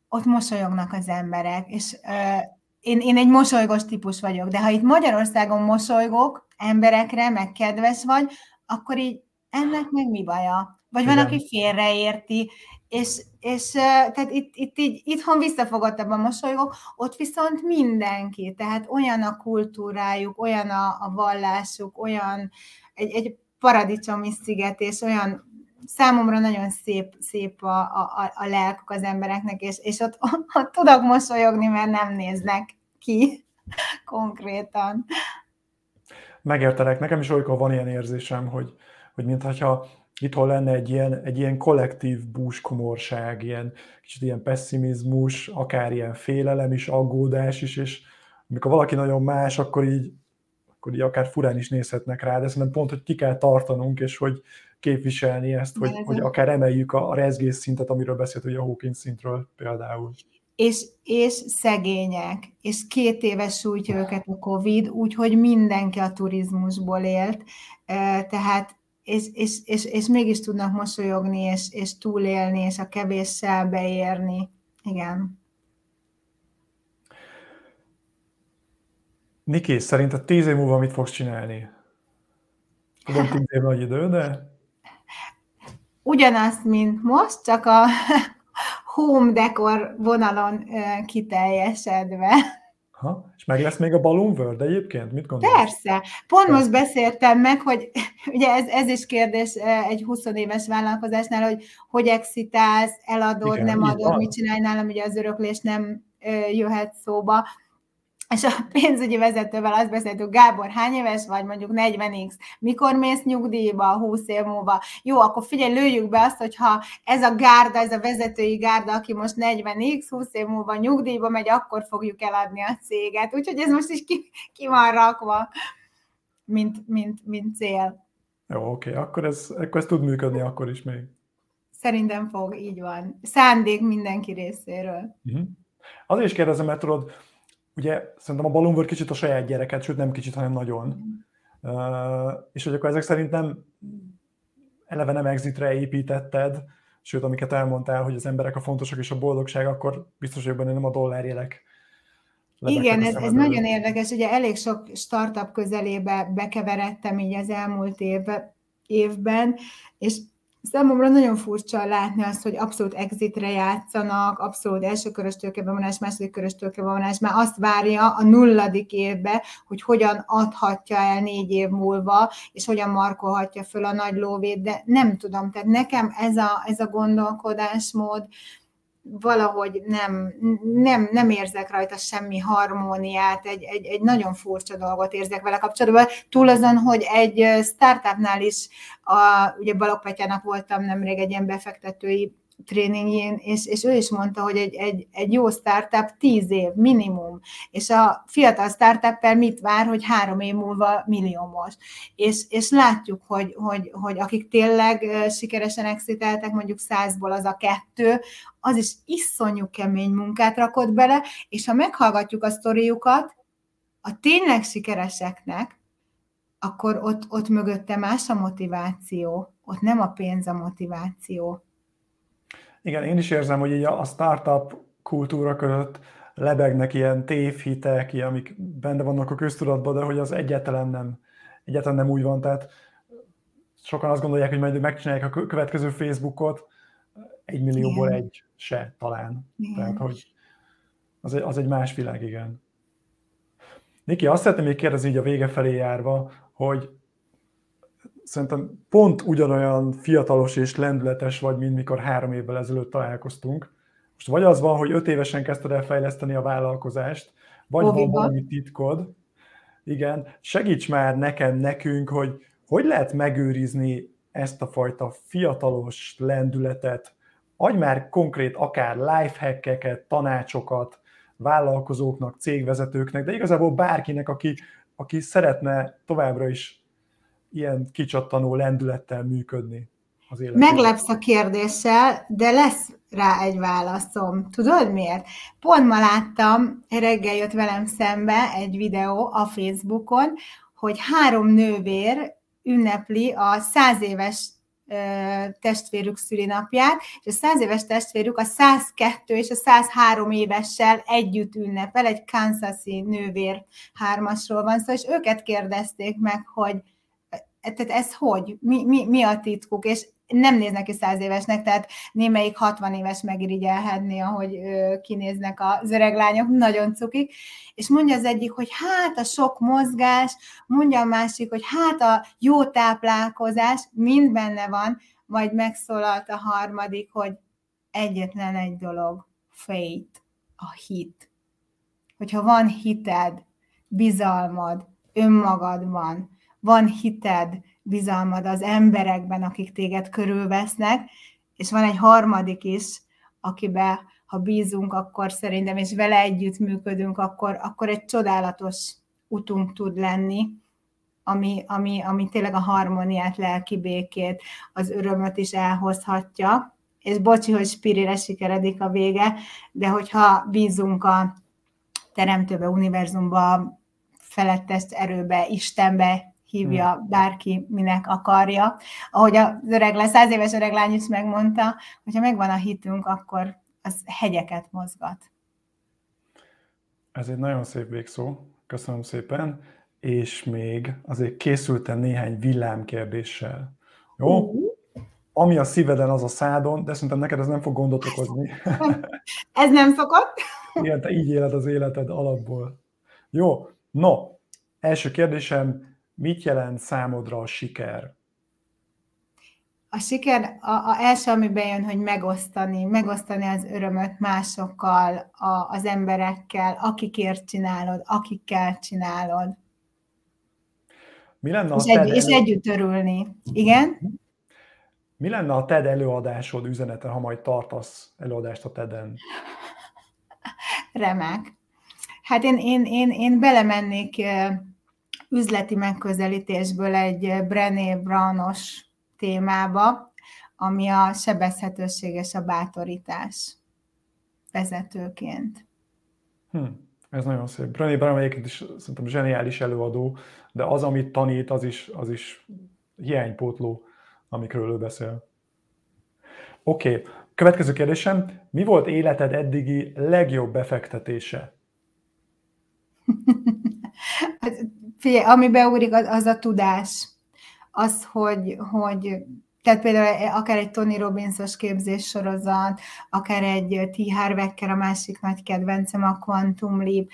ott mosolyognak az emberek, és uh, én, én egy mosolygós típus vagyok, de ha itt Magyarországon mosolygok emberekre, meg kedves vagy, akkor így ennek meg mi baja? Vagy van, Igen. aki félreérti, és, és tehát itt, itt így, itthon visszafogottabban mosolygok, ott viszont mindenki, tehát olyan a kultúrájuk, olyan a, a vallásuk, olyan egy, egy paradicsomi sziget, és olyan számomra nagyon szép, szép a, a, a lelkük az embereknek, és, és ott, ott tudok mosolyogni, mert nem néznek ki *laughs* konkrétan. Megértelek, nekem is olykor van ilyen érzésem, hogy, hogy mintha itthon lenne egy ilyen, egy ilyen kollektív búskomorság, ilyen kicsit ilyen pessimizmus, akár ilyen félelem is, aggódás is, és amikor valaki nagyon más, akkor így, akkor így akár furán is nézhetnek rá, de szerintem pont, hogy ki kell tartanunk, és hogy képviselni ezt, hogy, hogy akár emeljük a, a rezgés szintet, amiről beszélt ugye a Hawkins szintről például. És, és szegények, és két éves sújtja őket a Covid, úgyhogy mindenki a turizmusból élt, tehát és, és, és, és mégis tudnak mosolyogni, és, és túlélni, és a kevéssel beérni. Igen. Niki, szerinted tíz év múlva mit fogsz csinálni? Tudom, tíz év nagy idő, de... Ugyanazt, mint most, csak a *laughs* home decor vonalon kiteljesedve. Ha? És meg lesz még a Balloon World egyébként? Mit gondolsz? Persze. Pont most beszéltem meg, hogy *laughs* ugye ez, ez is kérdés egy 20 éves vállalkozásnál, hogy hogy exitálsz, eladod, Igen, nem adod, mit csinálj nálam, ugye az öröklés nem jöhet szóba és a pénzügyi vezetővel azt beszéltük, Gábor, hány éves vagy, mondjuk 40x, mikor mész nyugdíjba 20 év múlva? Jó, akkor figyelj, lőjük be azt, hogyha ez a gárda, ez a vezetői gárda, aki most 40x, 20 év múlva nyugdíjba megy, akkor fogjuk eladni a céget. Úgyhogy ez most is ki, ki van rakva, mint, mint, mint cél. Jó, oké, okay. akkor, ez, akkor ez tud működni akkor is még. Szerintem fog, így van. Szándék mindenki részéről. Uh-huh. Azért is kérdezem, mert tudod, ugye szerintem a Balloon kicsit a saját gyereket, sőt nem kicsit, hanem nagyon. Uh, és hogy akkor ezek szerint nem eleve nem exitre építetted, sőt, amiket elmondtál, hogy az emberek a fontosak és a boldogság, akkor biztos, hogy benne nem a dollárjelek. Igen, ez, ez nagyon érdekes. Ugye elég sok startup közelébe bekeveredtem így az elmúlt év, évben, és Számomra nagyon furcsa látni azt, hogy abszolút exitre játszanak, abszolút elsőkörös tőkebevonás, második körös tőkebevonás, mert azt várja a nulladik évbe, hogy hogyan adhatja el négy év múlva, és hogyan markolhatja föl a nagy lóvét, de nem tudom, tehát nekem ez a, ez a gondolkodásmód, valahogy nem, nem, nem érzek rajta semmi harmóniát, egy, egy, egy nagyon furcsa dolgot érzek vele kapcsolatban. Túl azon, hogy egy startupnál is, a, ugye Balogh Petyának voltam nemrég egy ilyen befektetői tréningjén, és, és ő is mondta, hogy egy, egy, egy jó startup tíz év minimum, és a fiatal startup mit vár, hogy három év múlva milliómos. És, és látjuk, hogy, hogy, hogy akik tényleg sikeresen exiteltek, mondjuk százból az a kettő, az is iszonyú kemény munkát rakott bele, és ha meghallgatjuk a sztoriukat, a tényleg sikereseknek, akkor ott, ott mögötte más a motiváció, ott nem a pénz a motiváció. Igen, én is érzem, hogy így a startup kultúra között lebegnek ilyen tévhitek, ilyen, amik benne vannak a köztudatban, de hogy az egyáltalán nem, egyáltalán nem úgy van. Tehát sokan azt gondolják, hogy majd megcsinálják a következő Facebookot, egy millióból igen. egy se talán. Igen. Tehát, hogy az egy, az egy más világ, igen. Niki, azt szeretném még kérdezni így a vége felé járva, hogy szerintem pont ugyanolyan fiatalos és lendületes vagy, mint mikor három évvel ezelőtt találkoztunk. Most vagy az van, hogy öt évesen kezdted el fejleszteni a vállalkozást, vagy Oviba. van valami titkod. Igen, segíts már nekem, nekünk, hogy hogy lehet megőrizni ezt a fajta fiatalos lendületet, adj már konkrét akár lifehackeket, tanácsokat vállalkozóknak, cégvezetőknek, de igazából bárkinek, aki, aki szeretne továbbra is ilyen kicsattanó lendülettel működni az életében. Meglepsz a kérdéssel, de lesz rá egy válaszom. Tudod miért? Pont ma láttam, reggel jött velem szembe egy videó a Facebookon, hogy három nővér ünnepli a száz éves testvérük szülinapját, és a száz éves testvérük a 102 és a 103 évessel együtt ünnepel, egy Kansasi nővér hármasról van szó, és őket kérdezték meg, hogy tehát ez hogy? Mi, mi, mi a titkuk? És nem néznek ki száz évesnek, tehát némelyik 60 éves megirigyelhetné, ahogy kinéznek az öreg lányok, nagyon cukik, és mondja az egyik, hogy hát a sok mozgás, mondja a másik, hogy hát a jó táplálkozás, mind benne van, majd megszólalt a harmadik, hogy egyetlen egy dolog, faith, a hit. Hogyha van hited, bizalmad önmagadban, van hited, bizalmad az emberekben, akik téged körülvesznek, és van egy harmadik is, akibe, ha bízunk, akkor szerintem, és vele együtt működünk, akkor, akkor egy csodálatos utunk tud lenni, ami, ami, ami tényleg a harmóniát, lelki békét, az örömöt is elhozhatja. És bocsi, hogy spirire sikeredik a vége, de hogyha bízunk a teremtőbe, univerzumba, felettes erőbe, Istenbe, hívja bárki, minek akarja. Ahogy az öreg le, száz éves öreg lány is megmondta, hogyha megvan a hitünk, akkor az hegyeket mozgat. Ez egy nagyon szép végszó, köszönöm szépen, és még azért készültem néhány villámkérdéssel. Jó? Uh-huh. Ami a szíveden, az a szádon, de szerintem neked ez nem fog gondot okozni. *laughs* ez nem szokott? Igen, te így éled az életed alapból. Jó, no, első kérdésem, Mit jelent számodra a siker? A siker a, a első, ami bejön, hogy megosztani, megosztani az örömöt másokkal, a, az emberekkel, akikért csinálod, akikkel csinálod. Mi lenne a és, egy, és együtt örülni. Igen? Mi lenne a TED előadásod üzenete, ha majd tartasz előadást a TED-en? Remek. Hát én, én, én, én belemennék üzleti megközelítésből egy Brené Brownos témába, ami a sebezhetőség és a bátorítás vezetőként. Hm, ez nagyon szép. Brené Brown egyébként is szerintem zseniális előadó, de az, amit tanít, az is, az is hiánypótló, amikről ő beszél. Oké, okay. következő kérdésem. Mi volt életed eddigi legjobb befektetése? *laughs* Figyelj, ami beugrik, az, az a tudás. Az, hogy, hogy tehát például akár egy Tony Robbinsos képzés sorozat, akár egy T. Harvecker, a másik nagy kedvencem, a Quantum Leap.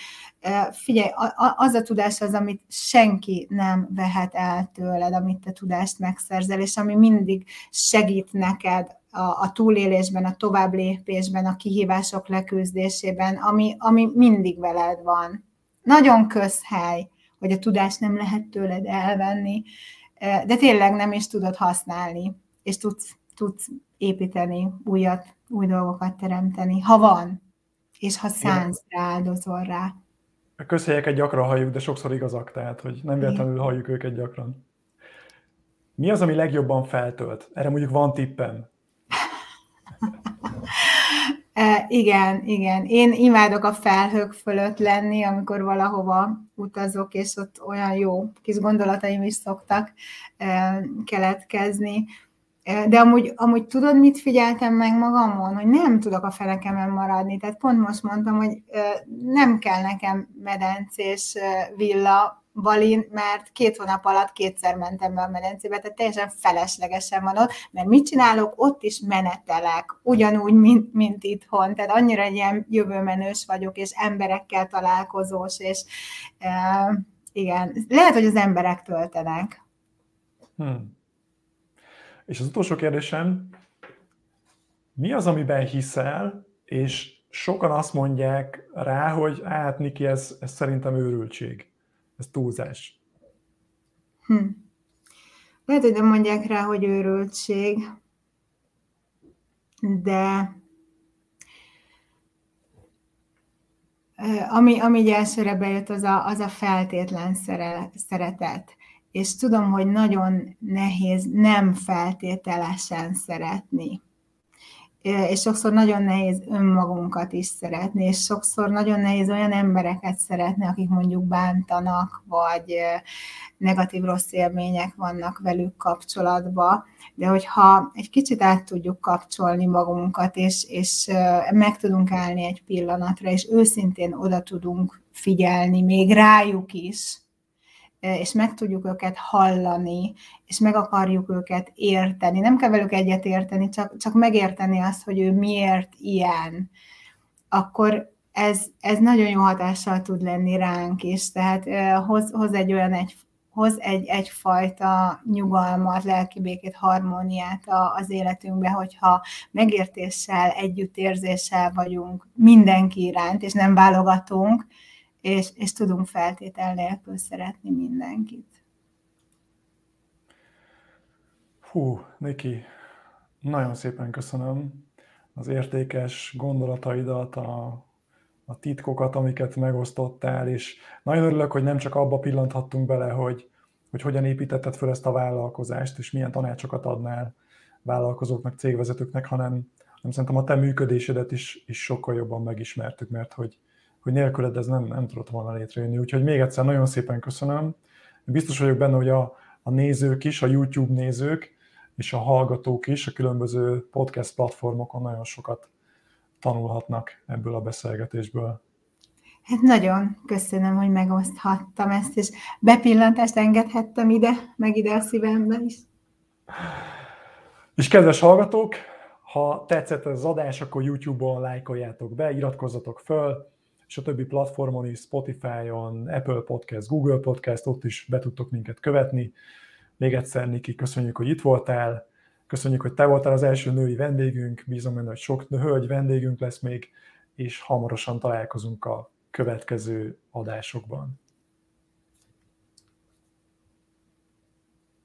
Figyelj, az a tudás az, amit senki nem vehet el tőled, amit te tudást megszerzel, és ami mindig segít neked a, a túlélésben, a tovább lépésben, a kihívások leküzdésében, ami, ami mindig veled van. Nagyon közhely hogy a tudást nem lehet tőled elvenni, de tényleg nem is tudod használni, és tudsz, tudsz építeni újat, új dolgokat teremteni, ha van, és ha szánsz rá, áldozol rá. A közhelyeket gyakran halljuk, de sokszor igazak, tehát hogy nem véletlenül halljuk őket gyakran. Mi az, ami legjobban feltölt? Erre mondjuk van tippem. *laughs* igen, igen. Én imádok a felhők fölött lenni, amikor valahova utazok, és ott olyan jó kis gondolataim is szoktak keletkezni. De amúgy, amúgy tudod, mit figyeltem meg magamon? Hogy nem tudok a felekemen maradni. Tehát pont most mondtam, hogy nem kell nekem medencés villa, Balin, mert két hónap alatt kétszer mentem be a medencébe, tehát teljesen feleslegesen van ott, mert mit csinálok? Ott is menetelek, ugyanúgy, mint, mint itthon, tehát annyira ilyen jövőmenős vagyok, és emberekkel találkozós, és e, igen, lehet, hogy az emberek töltenek. Hmm. És az utolsó kérdésem, mi az, amiben hiszel, és sokan azt mondják rá, hogy hát Niki, ez, ez szerintem őrültség. Ez túlzás. Hm. Lehet, hogy nem mondják rá, hogy őrültség, de ami, ami így elsőre bejött, az a, az a feltétlen szere, szeretet. És tudom, hogy nagyon nehéz nem feltételesen szeretni. És sokszor nagyon nehéz önmagunkat is szeretni, és sokszor nagyon nehéz olyan embereket szeretni, akik mondjuk bántanak, vagy negatív rossz élmények vannak velük kapcsolatban, de hogyha egy kicsit át tudjuk kapcsolni magunkat, és, és meg tudunk állni egy pillanatra, és őszintén oda tudunk figyelni, még rájuk is, és meg tudjuk őket hallani, és meg akarjuk őket érteni. Nem kell velük egyet érteni, csak, csak megérteni azt, hogy ő miért ilyen, akkor ez, ez nagyon jó hatással tud lenni ránk is. Tehát hoz, hoz egy olyan egy, hoz egy, egyfajta nyugalmat, lelkibékét, harmóniát az életünkbe, hogyha megértéssel, együttérzéssel vagyunk mindenki iránt, és nem válogatunk, és, és tudunk feltétel nélkül szeretni mindenkit. Hú, Niki, nagyon szépen köszönöm az értékes gondolataidat, a, a titkokat, amiket megosztottál, és nagyon örülök, hogy nem csak abba pillanthattunk bele, hogy, hogy hogyan építetted fel ezt a vállalkozást, és milyen tanácsokat adnál vállalkozóknak, cégvezetőknek, hanem, hanem szerintem a te működésedet is, is sokkal jobban megismertük, mert hogy, hogy nélküled ez nem, nem tudott volna létrejönni. Úgyhogy még egyszer nagyon szépen köszönöm. Biztos vagyok benne, hogy a, a nézők is, a YouTube nézők és a hallgatók is a különböző podcast platformokon nagyon sokat tanulhatnak ebből a beszélgetésből. Hát nagyon köszönöm, hogy megoszthattam ezt, és bepillantást engedhettem ide, meg ide a szívembe is. És kedves hallgatók, ha tetszett az adás, akkor YouTube-on lájkoljátok be, iratkozzatok föl, és a többi platformon is, Spotify-on, Apple Podcast, Google Podcast, ott is be tudtok minket követni. Még egyszer, Niki, köszönjük, hogy itt voltál, köszönjük, hogy te voltál az első női vendégünk, bízom benne, hogy sok hölgy vendégünk lesz még, és hamarosan találkozunk a következő adásokban.